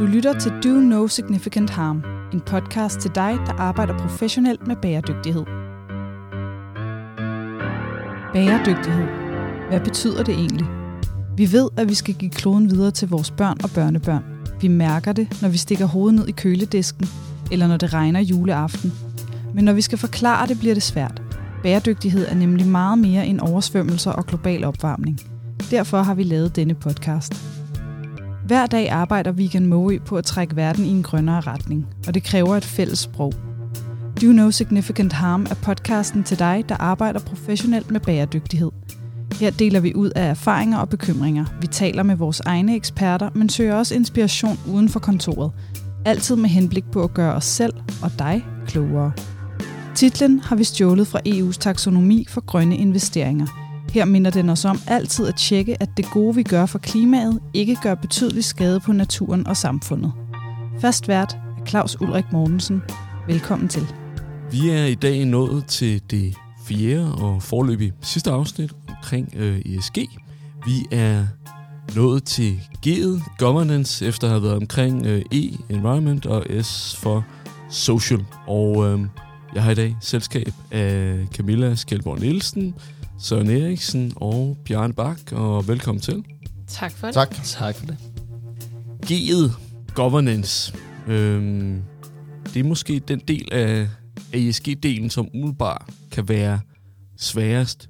Du lytter til Do No Significant Harm, en podcast til dig, der arbejder professionelt med bæredygtighed. Bæredygtighed. Hvad betyder det egentlig? Vi ved, at vi skal give kloden videre til vores børn og børnebørn. Vi mærker det, når vi stikker hovedet ned i køledisken, eller når det regner juleaften. Men når vi skal forklare det, bliver det svært. Bæredygtighed er nemlig meget mere end oversvømmelser og global opvarmning. Derfor har vi lavet denne podcast. Hver dag arbejder Vegan Moe på at trække verden i en grønnere retning, og det kræver et fælles sprog. Do No Significant Harm er podcasten til dig, der arbejder professionelt med bæredygtighed. Her deler vi ud af erfaringer og bekymringer. Vi taler med vores egne eksperter, men søger også inspiration uden for kontoret. Altid med henblik på at gøre os selv og dig klogere. Titlen har vi stjålet fra EU's taksonomi for grønne investeringer – her minder den os om altid at tjekke, at det gode, vi gør for klimaet, ikke gør betydelig skade på naturen og samfundet. Fast vært er Claus Ulrik Mortensen. Velkommen til. Vi er i dag nået til det fjerde og forløbig sidste afsnit omkring øh, ESG. Vi er nået til G'et, governance, efter at have været omkring øh, E, environment, og S for social. Og øh, jeg har i dag selskab af Camilla Skelborg Nielsen, Søren Eriksen og Bjørn Bak, og velkommen til. Tak for det. Tak. Tak for det. G'et, governance, øhm, det er måske den del af, af ESG-delen, som umiddelbart kan være sværest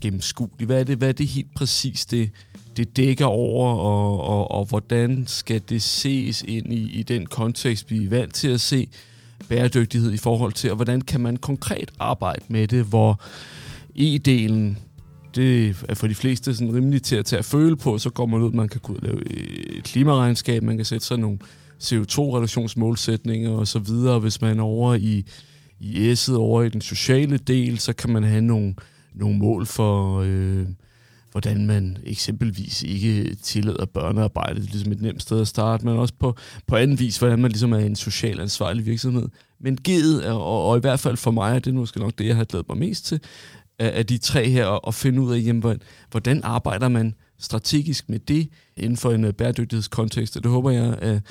gennemskuelig. Hvad er det, hvad er det helt præcis, det, det dækker over, og, og, og hvordan skal det ses ind i, i den kontekst, vi er vant til at se bæredygtighed i forhold til, og hvordan kan man konkret arbejde med det, hvor E-delen, det er for de fleste sådan rimelig til at tage at føle på, så går man ud, man kan kunne lave et klimaregnskab, man kan sætte sådan nogle CO2-reduktionsmålsætninger og så videre. Hvis man er over i, i S'et, over i den sociale del, så kan man have nogle, nogle mål for, øh, hvordan man eksempelvis ikke tillader børnearbejde. Det er ligesom et nemt sted at starte, men også på, på anden vis, hvordan man ligesom er en social ansvarlig virksomhed. Men givet, og, og i hvert fald for mig, er det måske nok det, jeg har glædet mig mest til, af de tre her, og finde ud af, jamen, hvordan arbejder man strategisk med det inden for en uh, bæredygtighedskontekst, og det håber jeg, at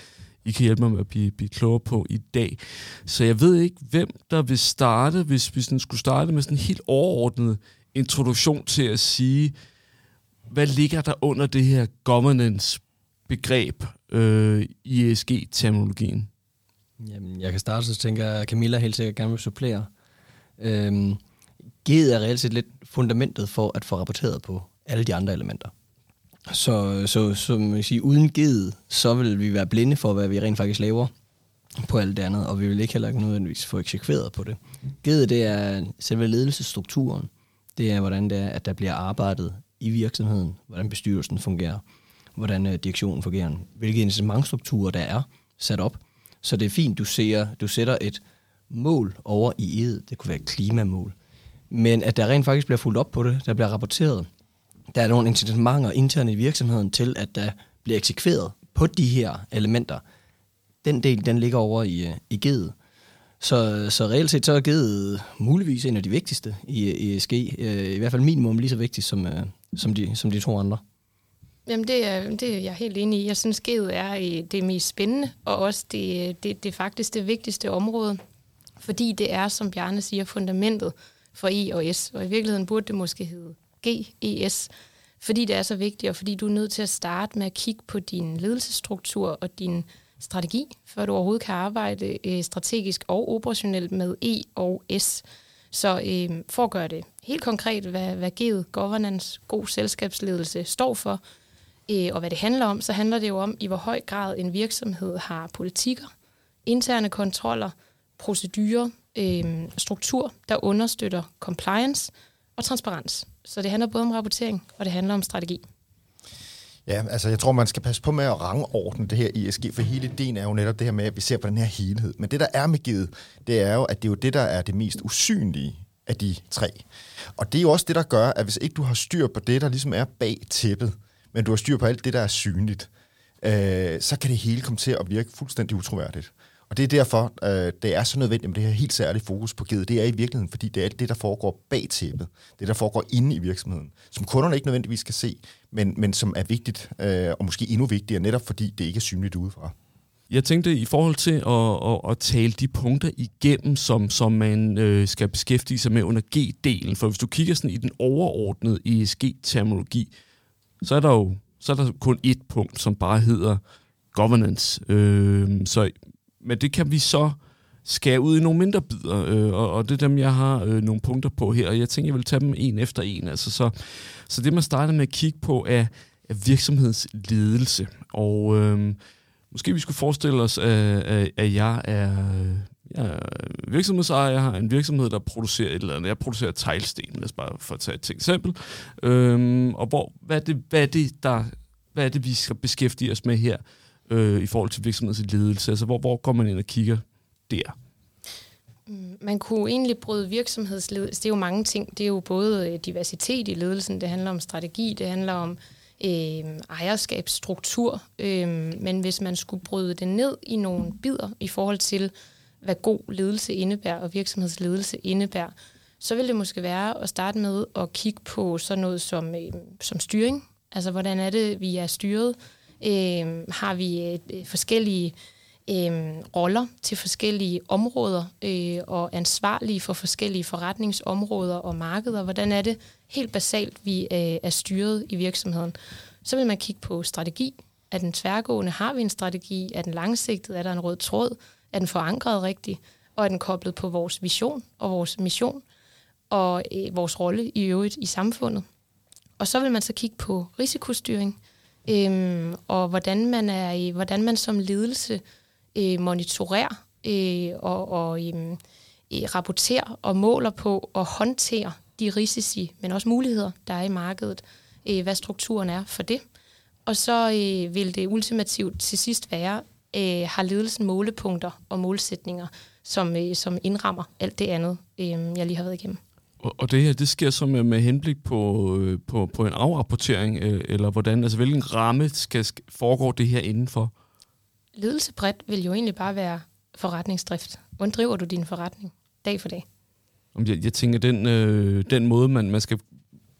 I kan hjælpe mig med at blive, blive klogere på i dag. Så jeg ved ikke, hvem der vil starte, hvis vi sådan skulle starte med sådan en helt overordnet introduktion til at sige, hvad ligger der under det her governance-begreb øh, i ESG-terminologien? Jamen, jeg kan starte, så tænker jeg, at Camilla helt sikkert gerne vil supplere. Øhm, G'et er reelt set lidt fundamentet for at få rapporteret på alle de andre elementer. Så, så så man siger, uden G'et, så vil vi være blinde for, hvad vi rent faktisk laver på alt det andet, og vi vil ikke heller ikke nødvendigvis få eksekveret på det. G'et, det er selve ledelsesstrukturen. Det er, hvordan det er, at der bliver arbejdet i virksomheden, hvordan bestyrelsen fungerer, hvordan øh, direktionen fungerer, hvilke incitamentstrukturer der er sat op. Så det er fint, du, ser, du sætter et mål over i ed. Det kunne være et klimamål men at der rent faktisk bliver fuldt op på det, der bliver rapporteret. Der er nogle incitamenter internt i virksomheden til, at der bliver eksekveret på de her elementer. Den del, den ligger over i, øh, i GED'et. Så, så reelt set så er GED'et muligvis en af de vigtigste i ESG. Øh, I hvert fald minimum lige så vigtigt som, øh, som, de, som de to andre. Jamen, det er, det er jeg helt enig i. Jeg synes, GED er det mest spændende, og også det, det, det faktisk det vigtigste område, fordi det er, som Bjarne siger, fundamentet for E og S, og i virkeligheden burde det måske hedde GES, fordi det er så vigtigt, og fordi du er nødt til at starte med at kigge på din ledelsesstruktur og din strategi, før du overhovedet kan arbejde øh, strategisk og operationelt med E og S. Så øh, for at gøre det helt konkret, hvad, hvad G'et, governance, god selskabsledelse, står for, øh, og hvad det handler om, så handler det jo om, i hvor høj grad en virksomhed har politikker, interne kontroller, procedurer, øh, struktur, der understøtter compliance og transparens. Så det handler både om rapportering, og det handler om strategi. Ja, altså jeg tror, man skal passe på med at rangordne det her ESG, for hele ideen er jo netop det her med, at vi ser på den her helhed. Men det, der er med givet, det er jo, at det er jo det, der er det mest usynlige af de tre. Og det er jo også det, der gør, at hvis ikke du har styr på det, der ligesom er bag tæppet, men du har styr på alt det, der er synligt, øh, så kan det hele komme til at virke fuldstændig utroværdigt. Og det er derfor, øh, det er så nødvendigt med det her helt særlige fokus på givet. Det er i virkeligheden, fordi det er alt det, der foregår bag tæppet. Det, der foregår inde i virksomheden. Som kunderne ikke nødvendigvis kan se, men, men som er vigtigt, øh, og måske endnu vigtigere, netop fordi det ikke er synligt udefra. jeg tænkte i forhold til at, at, at tale de punkter igennem, som, som man øh, skal beskæftige sig med under G-delen. For hvis du kigger sådan i den overordnede ESG-terminologi, så er der jo så er der kun et punkt, som bare hedder governance. Øh, så, men det kan vi så skære ud i nogle mindre bidder, øh, og, og det er dem, jeg har øh, nogle punkter på her, og jeg tænker, jeg vil tage dem en efter en. Altså, så, så det, man starter med at kigge på, er, er virksomhedsledelse. Og øh, måske vi skulle forestille os, at, at, at jeg er jeg er virksomhedsejer, jeg har en virksomhed, der producerer et eller andet. Jeg producerer teglsten, lad os bare for at tage et eksempel. Øhm, og hvor, hvad, er det, hvad, er det, der, hvad er det, vi skal beskæftige os med her øh, i forhold til virksomhedsledelse? Altså, hvor, hvor går man ind og kigger der? Mm, man kunne egentlig bryde virksomhedsledelse. Det er jo mange ting. Det er jo både øh, diversitet i ledelsen, det handler om strategi, det handler om øh, ejerskabsstruktur. Øh, men hvis man skulle bryde det ned i nogle bidder i forhold til, hvad god ledelse indebærer og virksomhedsledelse indebærer, så vil det måske være at starte med at kigge på sådan noget som, øh, som styring. Altså, hvordan er det, vi er styret? Øh, har vi øh, forskellige øh, roller til forskellige områder øh, og ansvarlige for forskellige forretningsområder og markeder? Hvordan er det helt basalt, vi øh, er styret i virksomheden? Så vil man kigge på strategi. Er den tværgående? Har vi en strategi? Er den langsigtet? Er der en rød tråd? Er den forankret rigtigt? Og er den koblet på vores vision og vores mission og øh, vores rolle i øvrigt i samfundet? Og så vil man så kigge på risikostyring, øhm, og hvordan man, er, hvordan man som ledelse øh, monitorerer øh, og, og øhm, øh, rapporterer og måler på og håndterer de risici, men også muligheder, der er i markedet, øh, hvad strukturen er for det. Og så øh, vil det ultimativt til sidst være, øh, har ledelsen målepunkter og målsætninger, som, øh, som indrammer alt det andet, øh, jeg lige har været igennem. Og, og det her, det sker så med, med henblik på, øh, på, på en afrapportering, øh, eller hvordan, altså hvilken ramme skal, foregå det her indenfor? Ledelse bredt vil jo egentlig bare være forretningsdrift. Hvordan driver du din forretning dag for dag? Jeg, jeg tænker, den, øh, den måde, man, man skal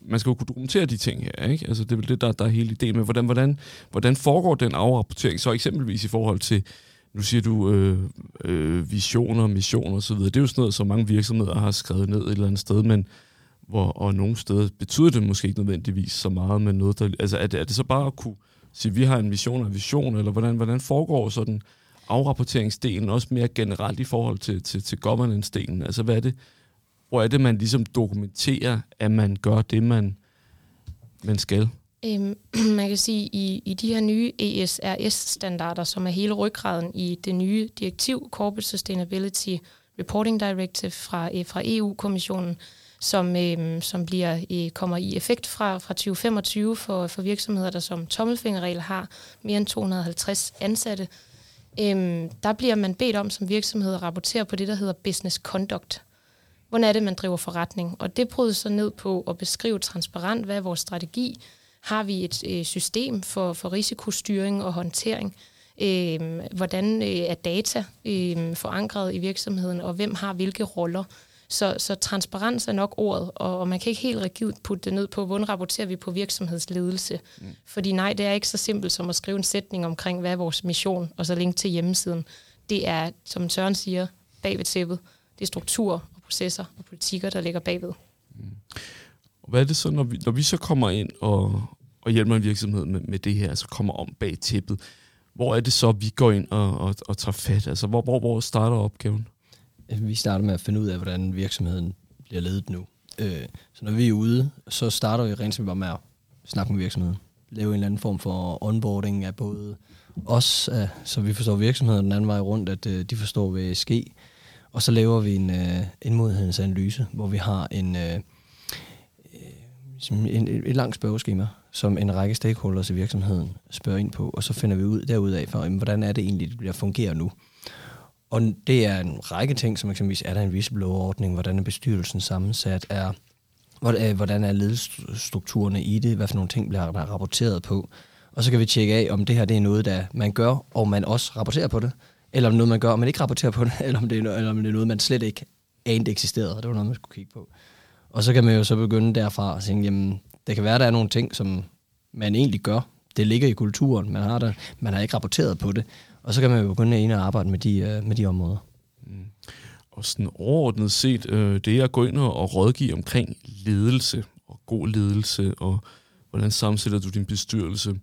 man skal jo kunne dokumentere de ting her, ikke? Altså, det er vel det, der, der er hele ideen med, hvordan, hvordan, hvordan foregår den afrapportering, så eksempelvis i forhold til, nu siger du øh, øh, visioner, missioner osv., det er jo sådan noget, som mange virksomheder har skrevet ned et eller andet sted, men hvor, og nogle steder betyder det måske ikke nødvendigvis så meget, men noget, der, altså er det, er det så bare at kunne sige, vi har en mission og en vision, eller hvordan, hvordan foregår sådan afrapporteringsdelen også mere generelt i forhold til, til, til governance-delen? Altså, hvad er det, hvor er det, man ligesom dokumenterer, at man gør det, man, man skal? Øhm, man kan sige, at i, i de her nye ESRS-standarder, som er hele ryggraden i det nye direktiv, Corporate Sustainability Reporting Directive fra, øh, fra EU-kommissionen, som, øh, som bliver øh, kommer i effekt fra, fra 2025 for, for virksomheder, der som tommelfingerregel har mere end 250 ansatte. Øh, der bliver man bedt om som virksomhed at rapportere på det, der hedder business conduct hvordan er det, man driver forretning. Og det bryder så ned på at beskrive transparent, hvad er vores strategi. Har vi et øh, system for, for risikostyring og håndtering? Øh, hvordan øh, er data øh, forankret i virksomheden, og hvem har hvilke roller? Så, så transparens er nok ordet, og, og man kan ikke helt rigidt putte det ned på, hvordan rapporterer vi på virksomhedsledelse. Mm. Fordi nej, det er ikke så simpelt som at skrive en sætning omkring, hvad er vores mission, og så link til hjemmesiden. Det er, som Søren siger, bag ved tæppet. Det er struktur processer og politikker, der ligger bagved. Hvad er det så, når vi, når vi så kommer ind og, og hjælper en virksomhed med, med det her, altså kommer om bag tæppet, hvor er det så, vi går ind og, og, og tager fat? Altså, hvor, hvor, hvor starter opgaven? Øh, vi starter med at finde ud af, hvordan virksomheden bliver ledet nu. Øh, så når vi er ude, så starter vi rent simpelthen med at snakke med virksomheden. Lave en eller anden form for onboarding af både os, så vi forstår virksomheden den anden vej rundt, at øh, de forstår hvad der sker. og så laver vi en, øh, en modenhedsanalyse, hvor vi har en, øh en, et langt spørgeskema, som en række stakeholders i virksomheden spørger ind på, og så finder vi ud derudaf for, jamen, hvordan er det egentlig, det bliver fungerer nu. Og det er en række ting, som eksempelvis, er der en whistleblower-ordning, hvordan er bestyrelsen sammensat, er, øh, hvordan er ledelsesstrukturerne i det, hvad for nogle ting bliver der rapporteret på. Og så kan vi tjekke af, om det her det er noget, der man gør, og man også rapporterer på det eller om noget, man gør, og man ikke rapporterer på det, eller om det er, eller om det er noget, man slet ikke anede eksisterede, og det var noget, man skulle kigge på. Og så kan man jo så begynde derfra at tænke, jamen, det kan være, der er nogle ting, som man egentlig gør det ligger i kulturen, man har der, man har ikke rapporteret på det, og så kan man jo begynde ind og arbejde med de, øh, med de områder. Mm. Og sådan overordnet set, øh, det er at gå ind og rådgive omkring ledelse og god ledelse, og hvordan sammensætter du din bestyrelse.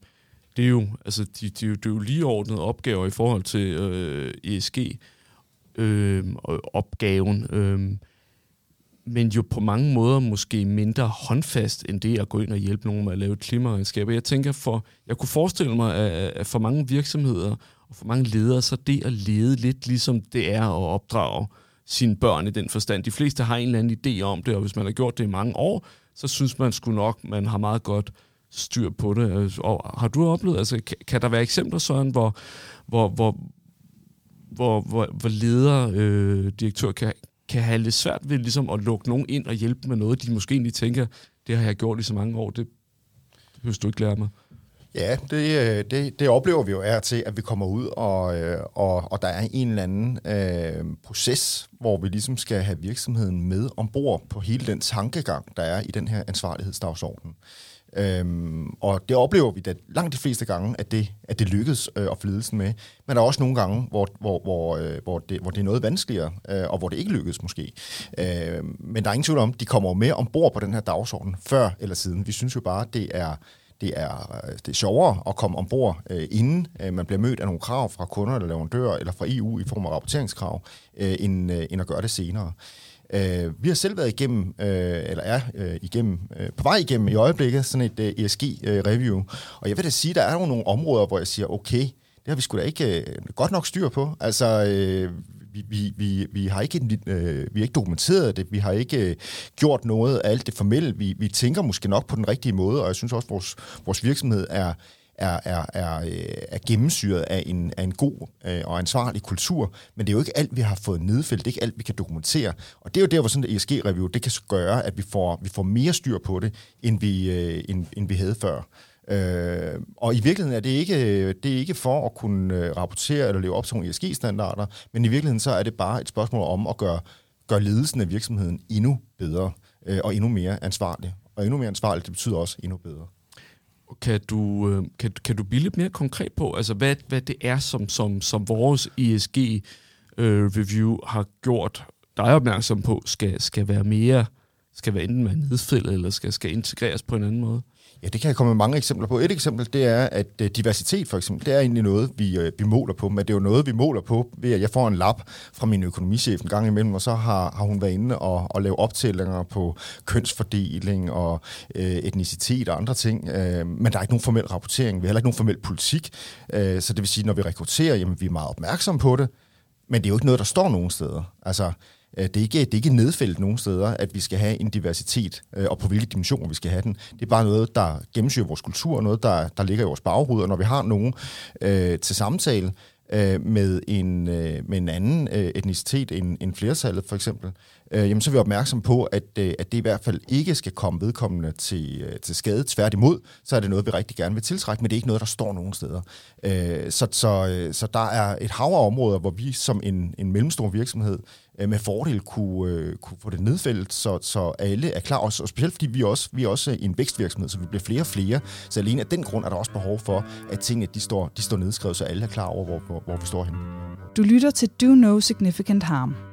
Det er jo, altså, de, de, det er jo lige ordnet opgaver i forhold til øh, ESG, øh, opgaven. Øh, men jo på mange måder måske mindre håndfast, end det at gå ind og hjælpe nogen med at lave et klimaregnskab. Jeg tænker, for, jeg kunne forestille mig, at for mange virksomheder og for mange ledere, så det at lede lidt ligesom det er at opdrage sine børn i den forstand. De fleste har en eller anden idé om det, og hvis man har gjort det i mange år, så synes man sgu nok, man har meget godt styr på det. Og har du oplevet, altså kan der være eksempler sådan, hvor, hvor, hvor, hvor, hvor, hvor ledere, øh, direktør kan, kan have lidt svært ved ligesom at lukke nogen ind og hjælpe med noget, de måske egentlig tænker, det har jeg gjort i så mange år, det behøver du ikke lære mig. Ja, det, øh, det, det oplever vi jo er til, at vi kommer ud, og, øh, og, og der er en eller anden øh, proces, hvor vi ligesom skal have virksomheden med ombord på hele den tankegang, der er i den her ansvarlighedsdagsorden. Øhm, og det oplever vi da langt de fleste gange, at det, at det lykkedes øh, at få ledelsen med. Men der er også nogle gange, hvor, hvor, hvor, øh, hvor, det, hvor det er noget vanskeligere, øh, og hvor det ikke lykkes måske. Øh, men der er ingen tvivl om, de kommer med ombord på den her dagsorden, før eller siden. Vi synes jo bare, det er det er, øh, det er sjovere at komme ombord, øh, inden øh, man bliver mødt af nogle krav fra kunder eller leverandører, eller fra EU i form af rapporteringskrav, øh, end, øh, end at gøre det senere. Øh, vi har selv været igennem, øh, eller er øh, igennem, øh, på vej igennem i øjeblikket, sådan et øh, ESG-review. Øh, og jeg vil da sige, der er jo nogle områder, hvor jeg siger, okay, det har vi sgu da ikke øh, godt nok styr på. Altså, øh, vi, vi, vi, vi, har ikke, øh, vi har ikke dokumenteret det, vi har ikke øh, gjort noget af alt det formelle. Vi, vi tænker måske nok på den rigtige måde, og jeg synes også, at vores, vores virksomhed er, er, er, er, øh, er gennemsyret af en, af en god øh, og ansvarlig kultur, men det er jo ikke alt, vi har fået nedfældet, det er ikke alt, vi kan dokumentere. Og det er jo der, hvor sådan et ESG-review, det kan gøre, at vi får, vi får mere styr på det, end vi, øh, end, end vi havde før. Øh, og i virkeligheden er det ikke, det er ikke for at kunne øh, rapportere eller leve op til nogle ESG-standarder, men i virkeligheden så er det bare et spørgsmål om at gøre, gøre ledelsen af virksomheden endnu bedre øh, og endnu mere ansvarlig. Og endnu mere ansvarligt, det betyder også endnu bedre. Kan du, øh, kan, kan du blive lidt mere konkret på, altså hvad, hvad det er, som, som, som vores ESG-review øh, har gjort dig opmærksom på, skal, skal være mere, skal være enten være nedfældet, eller skal, skal integreres på en anden måde? Ja, det kan jeg komme med mange eksempler på. Et eksempel, det er, at øh, diversitet for eksempel, det er egentlig noget, vi, øh, vi måler på, men det er jo noget, vi måler på ved, at jeg får en lap fra min økonomichef en gang imellem, og så har, har hun været inde og, og lave optællinger på kønsfordeling og øh, etnicitet og andre ting, øh, men der er ikke nogen formel rapportering, vi har heller ikke nogen formel politik, øh, så det vil sige, når vi rekrutterer, jamen vi er meget opmærksomme på det, men det er jo ikke noget, der står nogen steder. Altså, Øh, det er ikke, det er ikke nedfældet nogen steder, at vi skal have en diversitet, øh, og på hvilke dimensioner vi skal have den. Det er bare noget, der gennemsyrer vores kultur, noget, der, der ligger i vores baghoved, og når vi har nogen øh, til samtale, øh, med, en, øh, med en anden øh, etnicitet end, end flertallet for eksempel, øh, jamen, så er vi opmærksom på, at, øh, at det i hvert fald ikke skal komme vedkommende til, øh, til skade. Tværtimod, så er det noget, vi rigtig gerne vil tiltrække, men det er ikke noget, der står nogen steder. Øh, så, så, øh, så der er et hav af områder, hvor vi som en, en mellemstor virksomhed øh, med fordel kunne, øh, kunne få det nedfældet, så, så alle er klar, og, og specielt fordi vi også vi er også en vækstvirksomhed, så vi bliver flere og flere, så alene af den grund er der også behov for, at tingene de står, de står nedskrevet, så alle er klar over, hvor, hvor, hvor vi står henne. Du lytter til Do No Significant Harm.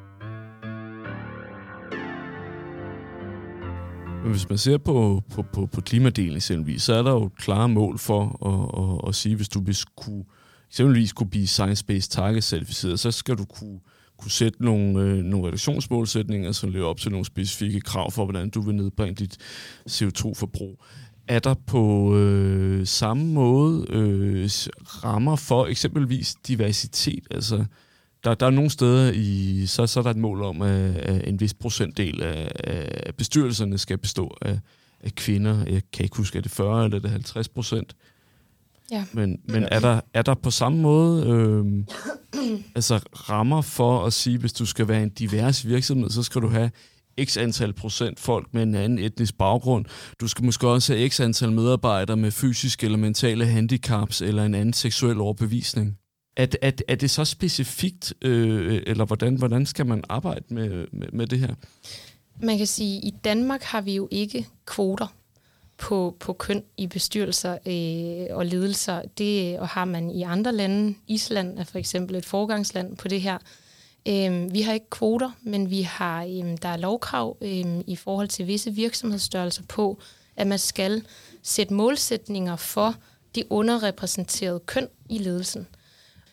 Men hvis man ser på, på, på, på klimadelen eksempelvis, så er der jo klare mål for at, at, at sige, hvis du hvis kunne, eksempelvis kunne blive Science-Based Target-certificeret, så skal du kunne, kunne sætte nogle, øh, nogle reduktionsmålsætninger, som lever op til nogle specifikke krav for, hvordan du vil nedbringe dit CO2-forbrug. Er der på øh, samme måde øh, rammer for eksempelvis diversitet? Altså, der, der er nogle steder, i, så, så er der et mål om, at, at en vis procentdel af, af bestyrelserne skal bestå af, af kvinder. Jeg kan ikke huske, er det 40 eller er det 50 procent? Ja. Men, men er, der, er der på samme måde øh, altså rammer for at sige, hvis du skal være en divers virksomhed, så skal du have x antal procent folk med en anden etnisk baggrund. Du skal måske også have x antal medarbejdere med fysiske eller mentale handicaps eller en anden seksuel overbevisning at, at, er det så specifikt, øh, eller hvordan, hvordan skal man arbejde med, med, med det her? Man kan sige, at i Danmark har vi jo ikke kvoter. på, på køn i bestyrelser øh, og ledelser. Det øh, og har man i andre lande. Island er for eksempel et forgangsland på det her. Øh, vi har ikke kvoter, men vi har øh, der er lovkrav øh, i forhold til visse virksomhedsstørrelser på, at man skal sætte målsætninger for de underrepræsenterede køn i ledelsen.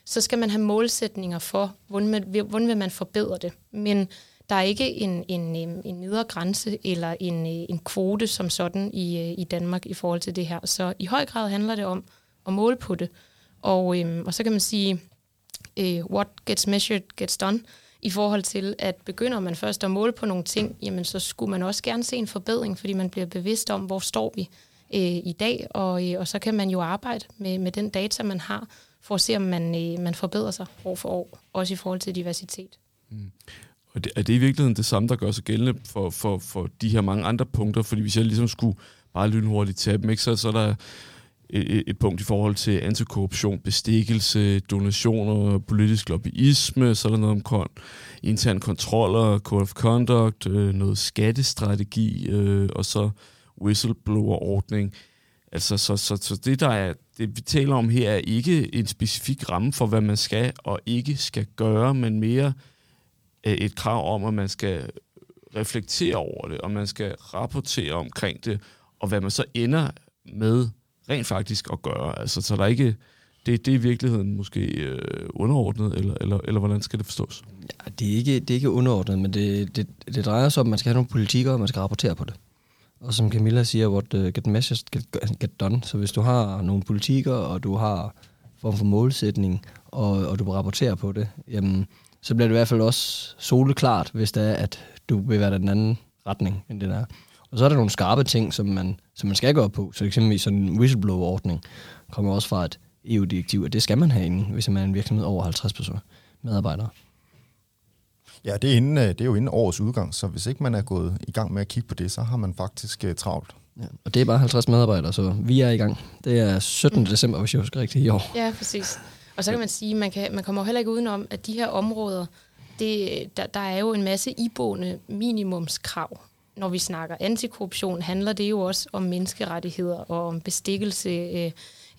Så skal man have målsætninger for, hvordan, man, hvordan vil man forbedre det. Men der er ikke en, en, øhm, en nedre grænse eller en, øh, en kvote som sådan i, øh, i Danmark i forhold til det her. Så i høj grad handler det om at måle på det. Og, øhm, og så kan man sige, øh, what gets measured gets done, i forhold til, at begynder man først at måle på nogle ting, jamen så skulle man også gerne se en forbedring, fordi man bliver bevidst om, hvor står vi øh, i dag, og, øh, og så kan man jo arbejde med, med den data, man har, for at se, om man, øh, man forbedrer sig år for år, også i forhold til diversitet. Mm. Og det, er det i virkeligheden det samme, der gør sig gældende for, for, for de her mange andre punkter? Fordi hvis jeg ligesom skulle bare lynhurtigt tage dem, ikke, så, så er der et, et punkt i forhold til antikorruption, bestikkelse, donationer, politisk lobbyisme, så er der noget om intern kontroller, code of conduct, øh, noget skattestrategi, øh, og så whistleblower-ordning. Altså, så, så, så det, der er, det, vi taler om her, er ikke en specifik ramme for, hvad man skal og ikke skal gøre, men mere øh, et krav om, at man skal reflektere over det, og man skal rapportere omkring det, og hvad man så ender med rent faktisk at gøre. Altså, så der er ikke, det, det er i virkeligheden måske øh, underordnet, eller, eller, eller hvordan skal det forstås? Ja, det er ikke, det er ikke underordnet, men det, det, det drejer sig om, at man skal have nogle politikere, og man skal rapportere på det. Og som Camilla siger, what uh, get message get, get done. Så hvis du har nogle politikker, og du har form for målsætning, og, og du rapporterer på det, jamen, så bliver det i hvert fald også soleklart, hvis det er, at du vil være den anden retning, end det der. Og så er der nogle skarpe ting, som man, som man skal gøre på. Så eksempelvis sådan en whistleblower-ordning kommer også fra et EU-direktiv, og det skal man have inden, hvis man er en virksomhed over 50 personer medarbejdere. Ja, det er, inden, øh, det er jo inden årets udgang, så hvis ikke man er gået i gang med at kigge på det, så har man faktisk uh, travlt. Ja, og det er bare 50 medarbejdere, så vi er i gang. Det er 17. Mm. december, hvis jeg husker rigtigt, i år. Ja, præcis. Og så kan man sige, man, kan, man kommer heller ikke udenom, at de her områder, det, der, der er jo en masse iboende minimumskrav. Når vi snakker antikorruption, handler det jo også om menneskerettigheder og om bestikkelse. Øh,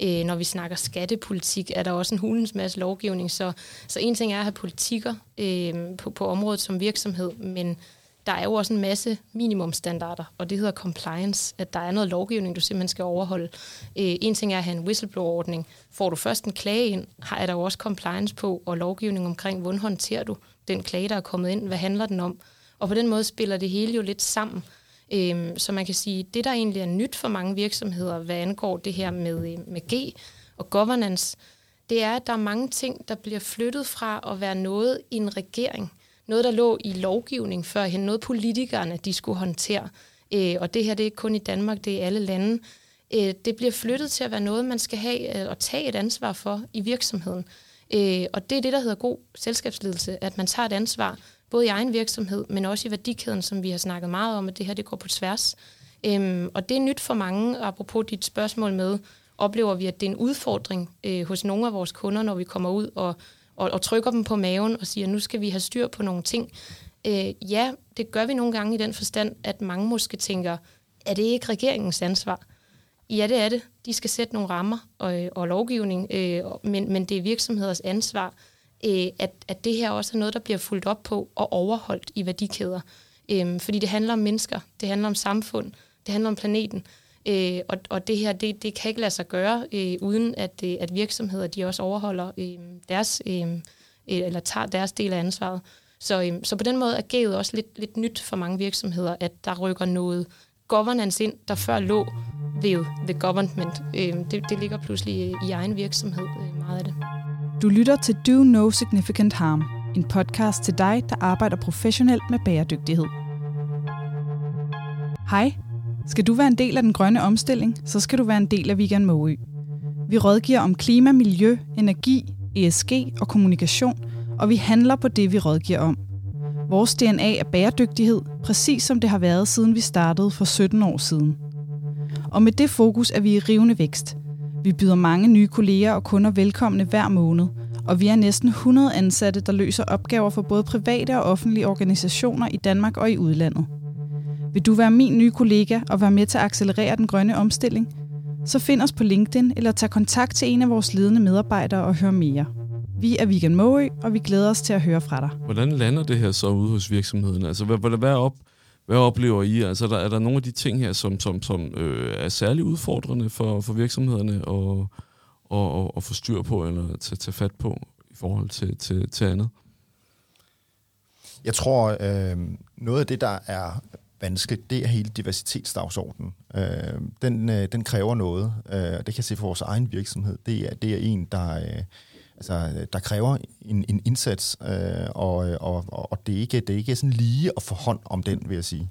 øh, når vi snakker skattepolitik, er der også en hulens masse lovgivning. Så, så en ting er at have politikker øh, på, på området som virksomhed, men der er jo også en masse minimumstandarder, og det hedder compliance, at der er noget lovgivning, du simpelthen skal overholde. Øh, en ting er at have en whistleblower-ordning. Får du først en klage ind, har er der jo også compliance på, og lovgivning omkring, hvordan håndterer du den klage, der er kommet ind, hvad handler den om? Og på den måde spiller det hele jo lidt sammen. Øhm, så man kan sige, det der egentlig er nyt for mange virksomheder, hvad angår det her med, øh, med G og governance, det er, at der er mange ting, der bliver flyttet fra at være noget i en regering – noget, der lå i lovgivning førhen, noget politikerne de skulle håndtere. Øh, og det her det er ikke kun i Danmark, det er i alle lande. Øh, det bliver flyttet til at være noget, man skal have øh, og tage et ansvar for i virksomheden. Øh, og det er det, der hedder god selskabsledelse, at man tager et ansvar, både i egen virksomhed, men også i værdikæden, som vi har snakket meget om, at det her det går på tværs. Øhm, og det er nyt for mange, apropos dit spørgsmål med, oplever vi, at det er en udfordring øh, hos nogle af vores kunder, når vi kommer ud og og, og trykker dem på maven og siger, nu skal vi have styr på nogle ting. Øh, ja, det gør vi nogle gange i den forstand, at mange måske tænker, er det ikke regeringens ansvar? Ja, det er det. De skal sætte nogle rammer og, øh, og lovgivning, øh, men, men det er virksomheders ansvar, øh, at, at det her også er noget, der bliver fuldt op på og overholdt i værdikæder. Øh, fordi det handler om mennesker, det handler om samfund, det handler om planeten. Øh, og, og det her, det, det kan ikke lade sig gøre, øh, uden at, øh, at virksomheder de også overholder øh, deres, øhm, øh, eller tager deres del af ansvaret. Så, øh, så på den måde er gavet også lidt, lidt nyt for mange virksomheder, at der rykker noget governance ind, der før lå ved the government. Øh, det, det ligger pludselig øh, i egen virksomhed, øh, meget af det. Du lytter til Do No Significant Harm, en podcast til dig, der arbejder professionelt med bæredygtighed. Hej, skal du være en del af den grønne omstilling, så skal du være en del af Vegan Måø. Vi rådgiver om klima, miljø, energi, ESG og kommunikation, og vi handler på det, vi rådgiver om. Vores DNA er bæredygtighed, præcis som det har været, siden vi startede for 17 år siden. Og med det fokus er vi i rivende vækst. Vi byder mange nye kolleger og kunder velkomne hver måned, og vi er næsten 100 ansatte, der løser opgaver for både private og offentlige organisationer i Danmark og i udlandet. Vil du være min nye kollega og være med til at accelerere den grønne omstilling? Så find os på LinkedIn eller tag kontakt til en af vores ledende medarbejdere og hør mere. Vi er Weekend Måø, og vi glæder os til at høre fra dig. Hvordan lander det her så ude hos virksomheden? Altså, hvad, hvad, hvad, op, hvad oplever I? Altså, der, er der nogle af de ting her, som, som, som øh, er særlig udfordrende for, for virksomhederne at, og, og, og få styr på eller tage, tage fat på i forhold til, til, til andet? Jeg tror, øh, noget af det, der er vanskeligt, det er hele diversitetsdagsordenen. Øh, den, øh, den kræver noget. Øh, det kan jeg se for vores egen virksomhed. Det er, det er en, der, øh, altså, øh, der kræver en, en indsats, øh, og, og, og det, er ikke, det er ikke sådan lige at få hånd om den, vil jeg sige.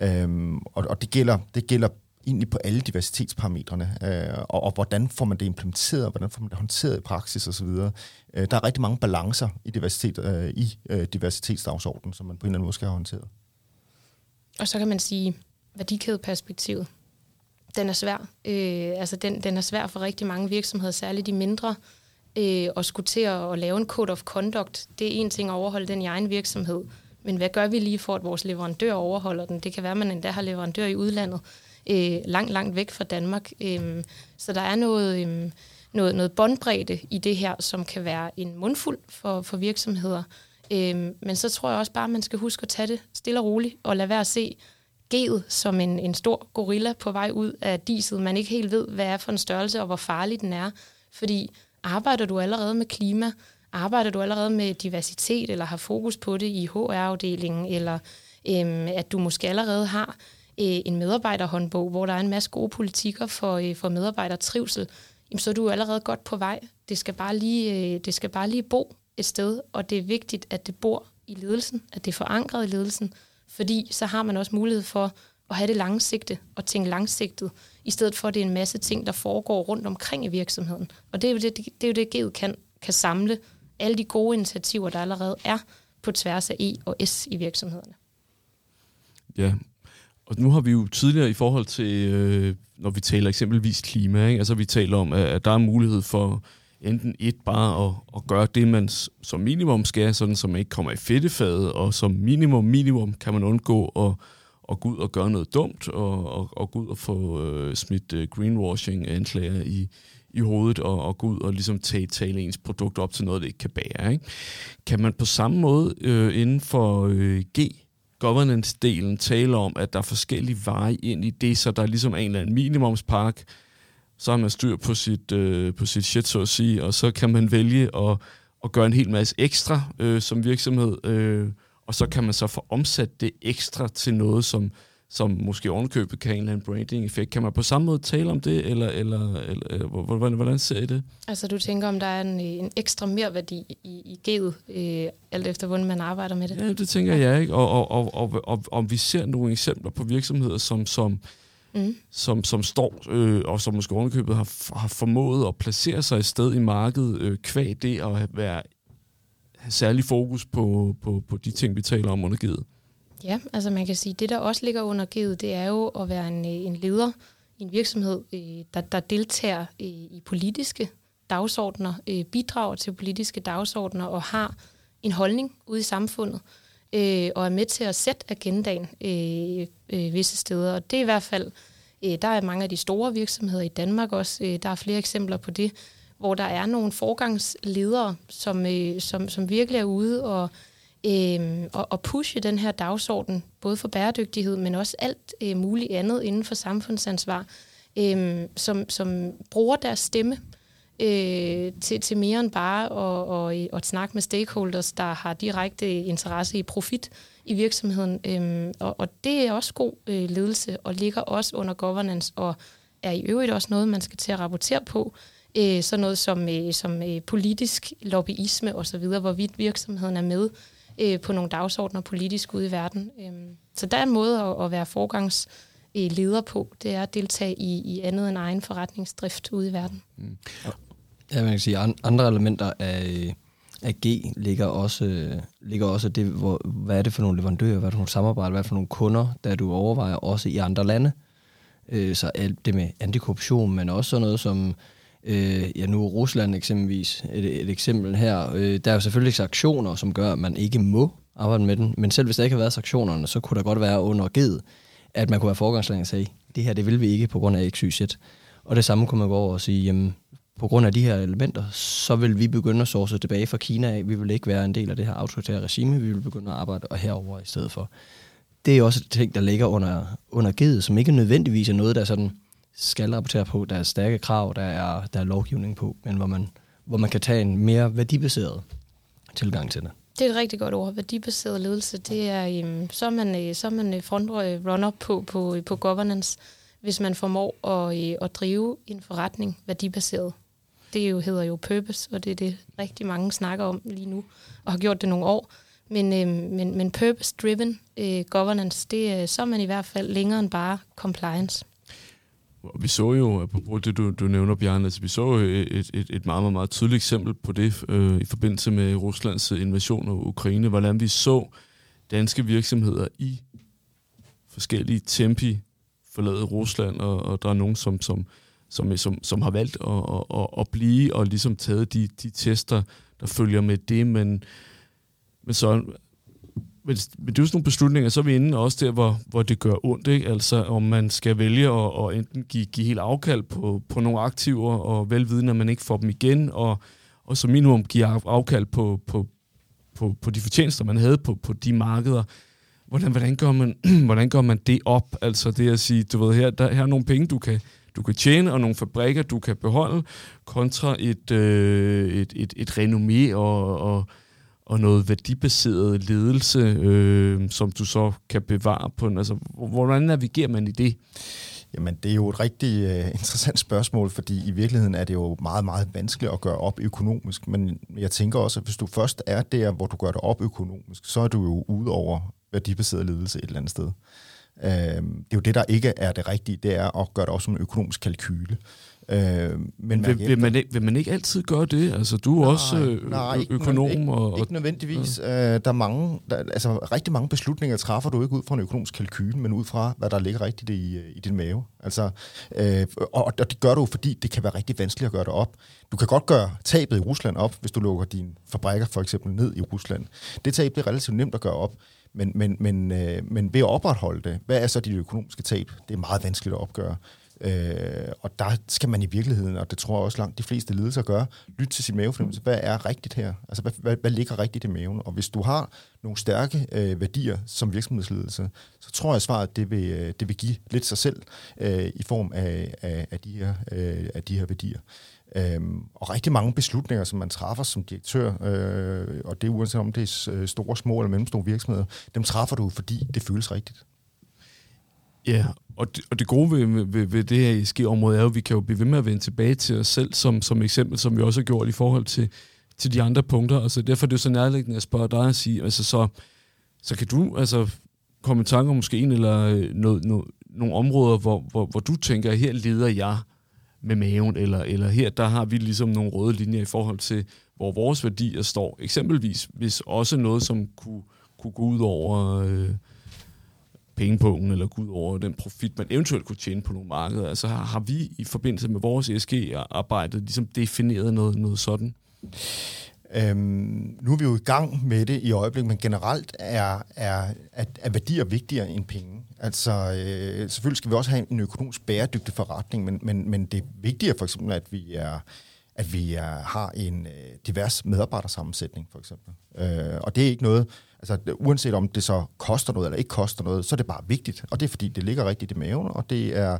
Øhm, og, og det gælder, det gælder egentlig på alle diversitetsparametrene, øh, og, og hvordan får man det implementeret, og hvordan får man det håndteret i praksis osv. Øh, der er rigtig mange balancer i diversitet øh, i øh, diversitetsdagsordenen, som man på en eller anden måde skal have håndteret. Og så kan man sige, værdikædeperspektivet, den er svær. Øh, altså den, den er svær for rigtig mange virksomheder, særligt de mindre, øh, Øh, at skulle til at, at lave en code of conduct. Det er en ting at overholde den i egen virksomhed, men hvad gør vi lige for, at vores leverandør overholder den? Det kan være, at man endda har leverandør i udlandet, øh, langt, langt væk fra Danmark. Øh, så der er noget, øh, noget, noget båndbredde i det her, som kan være en mundfuld for, for virksomheder. Øh, men så tror jeg også bare, at man skal huske at tage det stille og roligt, og lade være at se G'et som en, en stor gorilla på vej ud af diset. Man ikke helt ved, hvad er for en størrelse, og hvor farlig den er. Fordi arbejder du allerede med klima, arbejder du allerede med diversitet, eller har fokus på det i HR-afdelingen, eller øhm, at du måske allerede har øh, en medarbejderhåndbog, hvor der er en masse gode politikker for, øh, for medarbejdertrivsel, jamen, så er du allerede godt på vej. Det skal, bare lige, øh, det skal bare lige bo et sted, og det er vigtigt, at det bor i ledelsen, at det er forankret i ledelsen, fordi så har man også mulighed for at have det langsigte og tænke langsigtet, i stedet for at det er en masse ting, der foregår rundt omkring i virksomheden. Og det er jo det, det, er jo det GED kan, kan samle alle de gode initiativer, der allerede er på tværs af E og S i virksomhederne. Ja, og nu har vi jo tidligere i forhold til, øh, når vi taler eksempelvis klima, ikke? altså vi taler om, at der er mulighed for enten et bare at, at gøre det, man som minimum skal, sådan som man ikke kommer i fedtefadet, og som minimum, minimum kan man undgå at, at gå ud og gøre noget dumt, og, og, og gå ud og få øh, smidt øh, greenwashing-anklager i, i hovedet, og, og gå ud og ligesom tale, tale ens produkt op til noget, det ikke kan bære. Ikke? Kan man på samme måde øh, inden for øh, G, governance-delen, tale om, at der er forskellige veje ind i det, så der ligesom er ligesom en eller anden minimumspark, så har man styr på sit, øh, på sit shit, så at sige, og så kan man vælge at, at gøre en hel masse ekstra øh, som virksomhed, øh, og så kan man så få omsat det ekstra til noget, som, som måske ovenkøbet kan have en eller anden branding-effekt. Kan man på samme måde tale om det, eller, eller, eller hvordan, hvordan ser I det? Altså du tænker, om der er en, en ekstra merværdi i, i G'et, øh, alt efter hvordan man arbejder med det? Ja, det tænker jeg, ikke? Og, og, og, og, og, og vi ser nogle eksempler på virksomheder, som, som mm. som, som står, øh, og som måske ovenkøbet har, har formået at placere sig et sted i markedet, øh, kvæg det at være særlig fokus på, på, på de ting, vi taler om under givet. Ja, altså man kan sige, det der også ligger under givet, det er jo at være en, øh, en leder i en virksomhed, øh, der, der deltager øh, i politiske dagsordner, øh, bidrager til politiske dagsordner og har en holdning ude i samfundet, øh, og er med til at sætte agendaen øh, øh, visse steder. Og det er i hvert fald, øh, der er mange af de store virksomheder i Danmark også, øh, der er flere eksempler på det, hvor der er nogle forgangsledere, som, øh, som, som virkelig er ude og, øh, og, og pushe den her dagsorden, både for bæredygtighed, men også alt øh, muligt andet inden for samfundsansvar, øh, som, som bruger deres stemme øh, til, til mere end bare at, at, øh, at snakke med stakeholders, der har direkte interesse i profit i virksomheden. Øh, og, og det er også god øh, ledelse, og ligger også under governance, og er i øvrigt også noget, man skal til at rapportere på. Øh, sådan noget som, øh, som øh, politisk lobbyisme osv., hvorvidt virksomheden er med øh, på nogle dagsordner politisk ude i verden. Øh, så der er en måde at, at være forgangs øh, leder på, det er at deltage i, i andet end egen forretningsdrift ude i verden. Mm. Ja, man kan sige, andre elementer af, af G ligger også, ligger også det, hvor, hvad er det for nogle leverandører, hvad er det for nogle samarbejder, hvad er det for nogle kunder, der du overvejer også i andre lande. Øh, så alt det med antikorruption, men også sådan noget som, øh, ja nu Rusland eksempelvis, et, et eksempel her, øh, der er jo selvfølgelig sanktioner, som gør, at man ikke må arbejde med den, men selv hvis der ikke har været sanktionerne, så kunne der godt være under G'et, at man kunne være forgangsland og sige, det her det vil vi ikke på grund af XYZ. Og det samme kunne man gå over og sige, jamen, på grund af de her elementer, så vil vi begynde at source tilbage fra Kina af. Vi vil ikke være en del af det her autoritære regime, vi vil begynde at arbejde herover i stedet for. Det er også et ting, der ligger under, under givet, som ikke nødvendigvis er noget, der sådan skal rapportere på. Der er stærke krav, der er, der er lovgivning på, men hvor man, hvor man kan tage en mere værdibaseret tilgang til det. Det er et rigtig godt ord. Værdibaseret ledelse, det er, um, så er man, øh, så er man øh, frontrunner øh, på, på, på governance, hvis man formår at, at drive en forretning værdibaseret. Det jo, hedder jo purpose, og det er det rigtig mange snakker om lige nu, og har gjort det nogle år. Men, øhm, men, men purpose-driven øh, governance, det, så er man i hvert fald længere end bare compliance. Vi så jo, på det du, du nævner, Bjarne, altså vi så jo et, et, et meget, meget, meget tydeligt eksempel på det øh, i forbindelse med Ruslands øh, invasion af Ukraine, hvordan vi så danske virksomheder i forskellige tempi forlade Rusland, og, og der er nogen, som, som, som, som, som har valgt at, at, at blive og ligesom taget de, de tester, der følger med det, men, men så men, men det er jo sådan nogle beslutninger, så er vi inde også der, hvor, hvor det gør ondt, ikke? Altså, om man skal vælge at, at enten give, give helt afkald på, på nogle aktiver, og velvidende, at man ikke får dem igen, og, og som minimum give afkald på, på, på, på de fortjenester, man havde på, på de markeder. Hvordan, hvordan, gør man, hvordan gør man det op? Altså det at sige, du ved, her, der, her er nogle penge, du kan, du kan tjene, og nogle fabrikker, du kan beholde, kontra et, øh, et, et, et renommé og, og, og noget værdibaseret ledelse, øh, som du så kan bevare på. Altså, hvordan navigerer man i det? Jamen, det er jo et rigtig uh, interessant spørgsmål, fordi i virkeligheden er det jo meget, meget vanskeligt at gøre op økonomisk. Men jeg tænker også, at hvis du først er der, hvor du gør det op økonomisk, så er du jo ude over værdibaseret ledelse et eller andet sted. Uh, det er jo det, der ikke er det rigtige, det er at gøre det også som en økonomisk kalkyle. Øh, men vil, vil, man ikke, vil man ikke altid gøre det? Altså, du er nej, også øh, nej, ikke, økonom. Ikke, og, ikke nødvendigvis. Ja. Øh, der er mange, der, altså, rigtig mange beslutninger træffer du ikke ud fra en økonomisk kalkyl, men ud fra, hvad der ligger rigtigt i, øh, i din mave. Altså, øh, og, og det gør du, fordi det kan være rigtig vanskeligt at gøre det op. Du kan godt gøre tabet i Rusland op, hvis du lukker dine fabrikker for eksempel ned i Rusland. Det tab er relativt nemt at gøre op. Men, men, men, øh, men ved at opretholde det, hvad er så dit økonomiske tab? Det er meget vanskeligt at opgøre. Øh, og der skal man i virkeligheden, og det tror jeg også langt de fleste ledelser gør, lytte til sin mavefornemmelse. Hvad er rigtigt her? Altså, hvad, hvad, hvad ligger rigtigt i maven? Og hvis du har nogle stærke øh, værdier som virksomhedsledelse, så tror jeg, at svaret det vil, øh, det vil give lidt sig selv øh, i form af, af, af, de her, øh, af de her værdier. Øhm, og rigtig mange beslutninger, som man træffer som direktør, øh, og det er uanset om det er øh, store, små eller mellemstore virksomheder, dem træffer du, fordi det føles rigtigt. Ja, og det, og det gode ved, ved, ved det her ESG-område er jo, at vi kan jo blive ved med at vende tilbage til os selv som, som eksempel, som vi også har gjort i forhold til, til de andre punkter. Altså, derfor er det jo så nærliggende at spørge dig og sige, altså så, så kan du altså komme i tanke om måske en eller øh, noget, noget, nogle områder, hvor, hvor, hvor du tænker, her leder jeg med maven, eller, eller her der har vi ligesom nogle røde linjer i forhold til, hvor vores værdier står. Eksempelvis, hvis også noget, som kunne, kunne gå ud over... Øh, pengepungen eller gå ud over den profit, man eventuelt kunne tjene på nogle markeder. Altså har, har vi i forbindelse med vores ESG-arbejde ligesom defineret noget, noget sådan? Øhm, nu er vi jo i gang med det i øjeblikket, men generelt er, er, er, er værdier vigtigere end penge. Altså, øh, selvfølgelig skal vi også have en økonomisk bæredygtig forretning, men, men, men det er vigtigere for eksempel, at vi er at vi er, har en øh, divers medarbejdersammensætning, for eksempel. Øh, og det er ikke noget, altså uanset om det så koster noget eller ikke koster noget, så er det bare vigtigt. Og det er fordi, det ligger rigtigt i maven, og det er,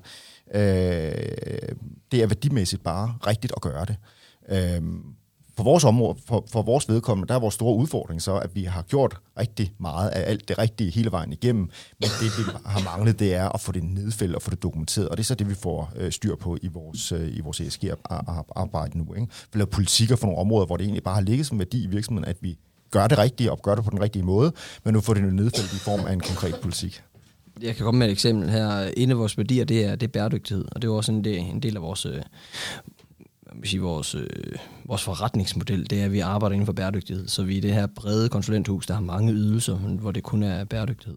øh, det er værdimæssigt bare rigtigt at gøre det. Øh, for vores område, for, for vores vedkommende, der er vores store udfordring så, at vi har gjort rigtig meget af alt det rigtige hele vejen igennem, men det, vi har manglet, det er at få det nedfældet og få det dokumenteret, og det er så det, vi får øh, styr på i vores, øh, i vores ESG-arbejde nu. Ikke? Vi laver politikker for nogle områder, hvor det egentlig bare har ligget som værdi i virksomheden, at vi gør det rigtige og gør det på den rigtige måde, men nu får det nedfældet i form af en konkret politik. Jeg kan komme med et eksempel her. En af vores værdier, det er, det er bæredygtighed, og det er også en del, en del af vores, øh, sige, vores, øh, vores forretningsmodel, det er, at vi arbejder inden for bæredygtighed. Så vi er det her brede konsulenthus, der har mange ydelser, men hvor det kun er bæredygtighed.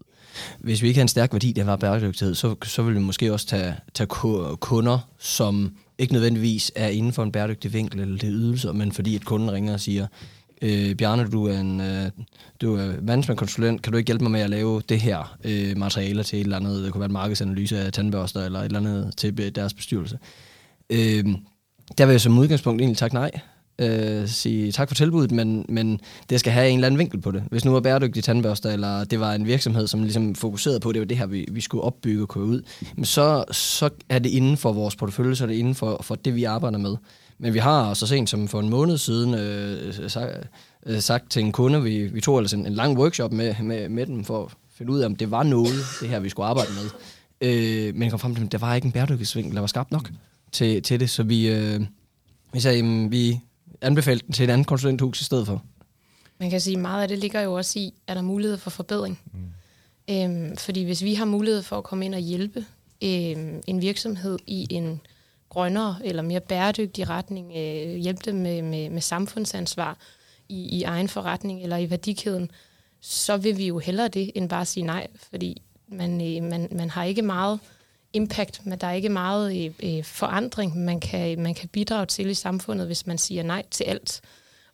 Hvis vi ikke har en stærk værdi, der var bæredygtighed, så, så vil vi måske også tage, tage kunder, som ikke nødvendigvis er inden for en bæredygtig vinkel eller det ydelser, men fordi et kunden ringer og siger, øh, Bjarne, du er en øh, du er managementkonsulent, kan du ikke hjælpe mig med at lave det her øh, materiale til et eller andet, det kunne være en markedsanalyse af tandbørster, eller et eller andet til deres bestyrelse. Øh, der vil jeg som udgangspunkt egentlig takke nej øh, sige tak for tilbuddet, men, men det skal have en eller anden vinkel på det. Hvis nu var bæredygtige tandbørster, eller det var en virksomhed, som ligesom fokuserede på, det var det her, vi, vi skulle opbygge og køre ud, men så, så er det inden for vores portefølje, så er det inden for, for det, vi arbejder med. Men vi har så sent som for en måned siden øh, sagt, øh, sagt til en kunde, vi, vi tog altså en, en lang workshop med, med, med dem for at finde ud af, om det var noget, det her, vi skulle arbejde med. Øh, men kom frem til, at der var ikke en bæredygtighedsvinkel, der var skarp nok til, til det, så vi, øh, vi sagde, at vi, anbefale den til et andet konsulenthus i stedet for. Man kan sige, at meget af det ligger jo også i, at der er mulighed for forbedring. Mm. Øhm, fordi hvis vi har mulighed for at komme ind og hjælpe øhm, en virksomhed i en grønnere eller mere bæredygtig retning, øh, hjælpe dem med, med, med samfundsansvar i, i egen forretning eller i værdikæden, så vil vi jo hellere det, end bare sige nej, fordi man, øh, man, man har ikke meget impact, men der er ikke meget øh, forandring, man kan, man kan bidrage til i samfundet, hvis man siger nej til alt.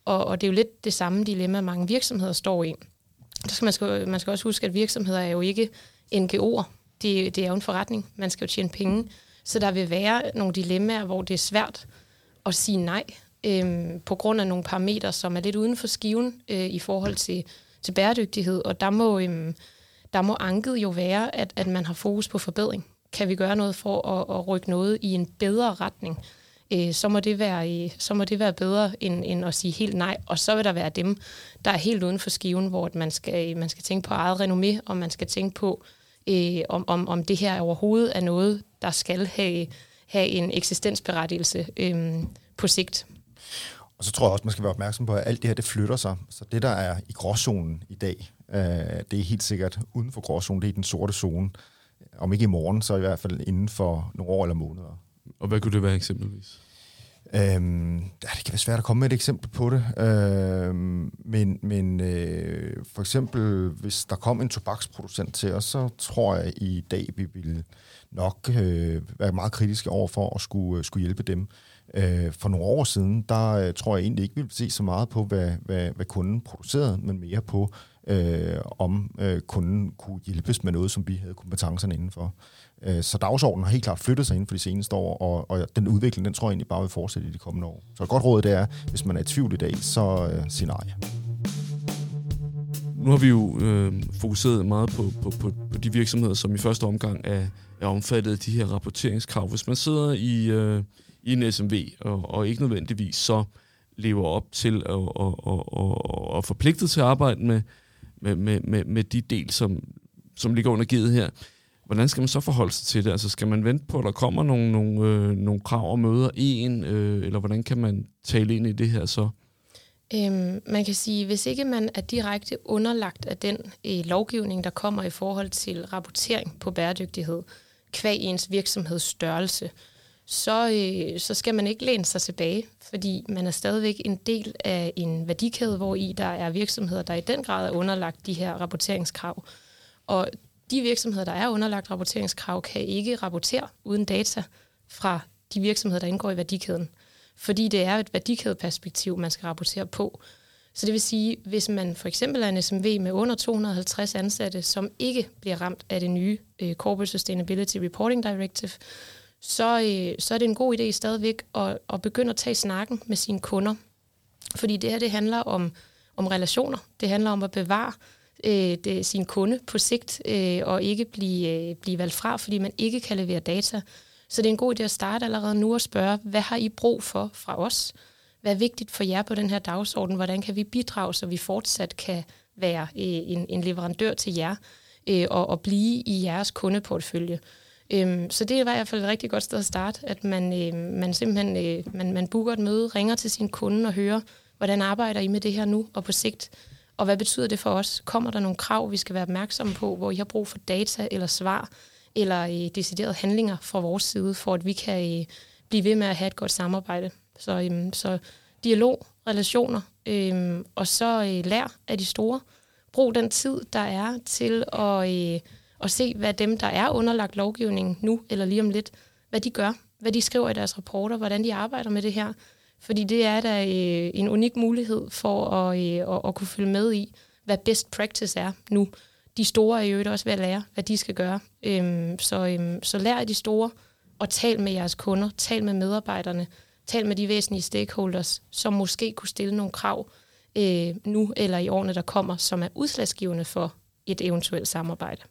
Og, og det er jo lidt det samme dilemma, mange virksomheder står i. Der skal man, skal, man skal også huske, at virksomheder er jo ikke NGO'er. Det, det er jo en forretning. Man skal jo tjene penge. Så der vil være nogle dilemmaer, hvor det er svært at sige nej, øh, på grund af nogle parametre, som er lidt uden for skiven øh, i forhold til, til bæredygtighed. Og der må, øh, der må anket jo være, at, at man har fokus på forbedring kan vi gøre noget for at, at rykke noget i en bedre retning, øh, så, må det være, øh, så må det være bedre end, end at sige helt nej. Og så vil der være dem, der er helt uden for skiven, hvor man skal, man skal tænke på eget renommé, og man skal tænke på, øh, om, om, om det her overhovedet er noget, der skal have, have en eksistensberettigelse øh, på sigt. Og så tror jeg også, man skal være opmærksom på, at alt det her, det flytter sig. Så det, der er i gråzonen i dag, øh, det er helt sikkert uden for gråzonen, det er den sorte zone om ikke i morgen, så i hvert fald inden for nogle år eller måneder. Og hvad kunne det være eksempelvis? Øhm, ja, det kan være svært at komme med et eksempel på det, øhm, men, men øh, for eksempel, hvis der kom en tobaksproducent til os, så tror jeg i dag, vi vil nok øh, være meget kritiske over for at skulle, øh, skulle hjælpe dem. Øh, for nogle år siden, der øh, tror jeg egentlig ikke, vi vil se så meget på, hvad, hvad, hvad kunden producerede, men mere på, øh, om øh, kunden kunne hjælpes med noget, som vi havde kompetencerne indenfor. Øh, så dagsordenen har helt klart flyttet sig inden for de seneste år, og, og den udvikling, den tror jeg egentlig bare vil fortsætte i de kommende år. Så et godt råd det er, hvis man er i tvivl i dag, så øh, sig nej. Nu har vi jo øh, fokuseret meget på, på, på, på de virksomheder, som i første omgang er, er omfattet af de her rapporteringskrav. Hvis man sidder i, øh, i en SMV og, og ikke nødvendigvis så lever op til og, og, og, og, og forpligtet til at arbejde med, med, med, med, med de del, som, som ligger under givet her. Hvordan skal man så forholde sig til det? Altså skal man vente på, at der kommer nogle, nogle, øh, nogle krav og møder en, øh, eller hvordan kan man tale ind i det her så? Øhm, man kan sige, hvis ikke man er direkte underlagt af den øh, lovgivning, der kommer i forhold til rapportering på bæredygtighed, kvæg ens virksomheds størrelse, så, øh, så skal man ikke læne sig tilbage, fordi man er stadigvæk en del af en værdikæde, hvor i der er virksomheder, der i den grad er underlagt de her rapporteringskrav. Og de virksomheder, der er underlagt rapporteringskrav, kan ikke rapportere uden data fra de virksomheder, der indgår i værdikæden. Fordi det er et værdikædeperspektiv, man skal rapportere på. Så det vil sige, hvis man for eksempel er en SMV med under 250 ansatte, som ikke bliver ramt af det nye øh, Corporate Sustainability Reporting Directive, så, øh, så er det en god idé stadigvæk at, at begynde at tage snakken med sine kunder. Fordi det her, det handler om, om relationer. Det handler om at bevare øh, det, sin kunde på sigt, øh, og ikke blive, øh, blive valgt fra, fordi man ikke kan levere data. Så det er en god idé at starte allerede nu og spørge, hvad har I brug for fra os? Hvad er vigtigt for jer på den her dagsorden? Hvordan kan vi bidrage, så vi fortsat kan være øh, en, en leverandør til jer øh, og, og blive i jeres kundeportfølje? Øhm, så det var i hvert fald et rigtig godt sted at starte, at man, øh, man simpelthen øh, man, man booker et møde, ringer til sin kunde og hører, hvordan arbejder I med det her nu og på sigt? Og hvad betyder det for os? Kommer der nogle krav, vi skal være opmærksomme på, hvor I har brug for data eller svar, eller øh, deciderede handlinger fra vores side, for at vi kan øh, blive ved med at have et godt samarbejde? Så, øh, så dialog, relationer, øh, og så øh, lær af de store. Brug den tid, der er til at... Øh, og se, hvad dem, der er underlagt lovgivningen nu eller lige om lidt, hvad de gør, hvad de skriver i deres rapporter, hvordan de arbejder med det her. Fordi det er da øh, en unik mulighed for at, øh, at, at kunne følge med i, hvad best practice er nu. De store er jo også ved at lære, hvad de skal gøre. Øhm, så, øhm, så lær af de store, og tal med jeres kunder, tal med medarbejderne, tal med de væsentlige stakeholders, som måske kunne stille nogle krav øh, nu eller i årene, der kommer, som er udslagsgivende for et eventuelt samarbejde.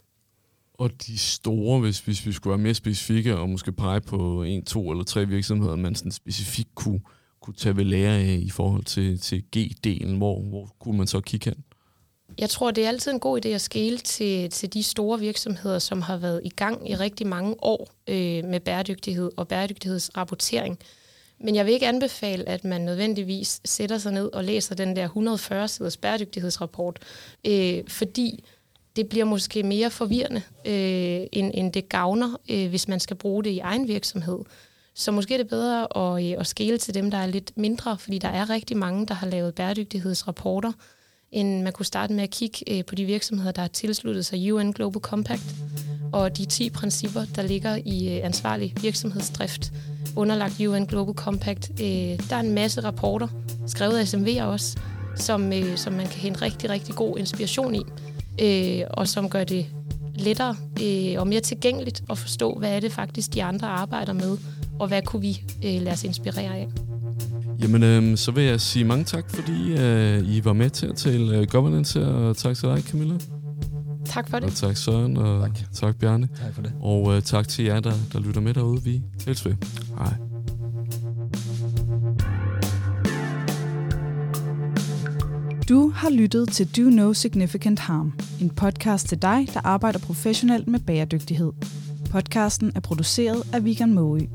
Og de store, hvis, hvis vi skulle være mere specifikke og måske pege på en, to eller tre virksomheder, man sådan specifikt kunne, kunne tage ved lære af i forhold til, til G-delen, hvor, hvor kunne man så kigge hen? Jeg tror, det er altid en god idé at skele til, til de store virksomheder, som har været i gang i rigtig mange år øh, med bæredygtighed og bæredygtighedsrapportering. Men jeg vil ikke anbefale, at man nødvendigvis sætter sig ned og læser den der 140-siders bæredygtighedsrapport, øh, fordi det bliver måske mere forvirrende, øh, end, end det gavner, øh, hvis man skal bruge det i egen virksomhed. Så måske er det bedre at, øh, at skele til dem, der er lidt mindre, fordi der er rigtig mange, der har lavet bæredygtighedsrapporter, end man kunne starte med at kigge øh, på de virksomheder, der har tilsluttet sig UN Global Compact, og de 10 principper, der ligger i øh, ansvarlig virksomhedsdrift, underlagt UN Global Compact. Øh, der er en masse rapporter, skrevet af SMV'er også, som, øh, som man kan hente rigtig, rigtig god inspiration i, øh, og som gør det lettere øh, og mere tilgængeligt at forstå, hvad er det faktisk, de andre arbejder med, og hvad kunne vi øh, lade os inspirere af. Jamen, øh, så vil jeg sige mange tak, fordi øh, I var med til at tale øh, governance, og tak til dig, Camilla. Tak for det. Og tak Søren, og tak, tak Bjarne. Tak for det. Og øh, tak til jer, der, der lytter med derude. Vi tales ved. Hej. Du har lyttet til Do No Significant Harm, en podcast til dig, der arbejder professionelt med bæredygtighed. Podcasten er produceret af Vegan Måge.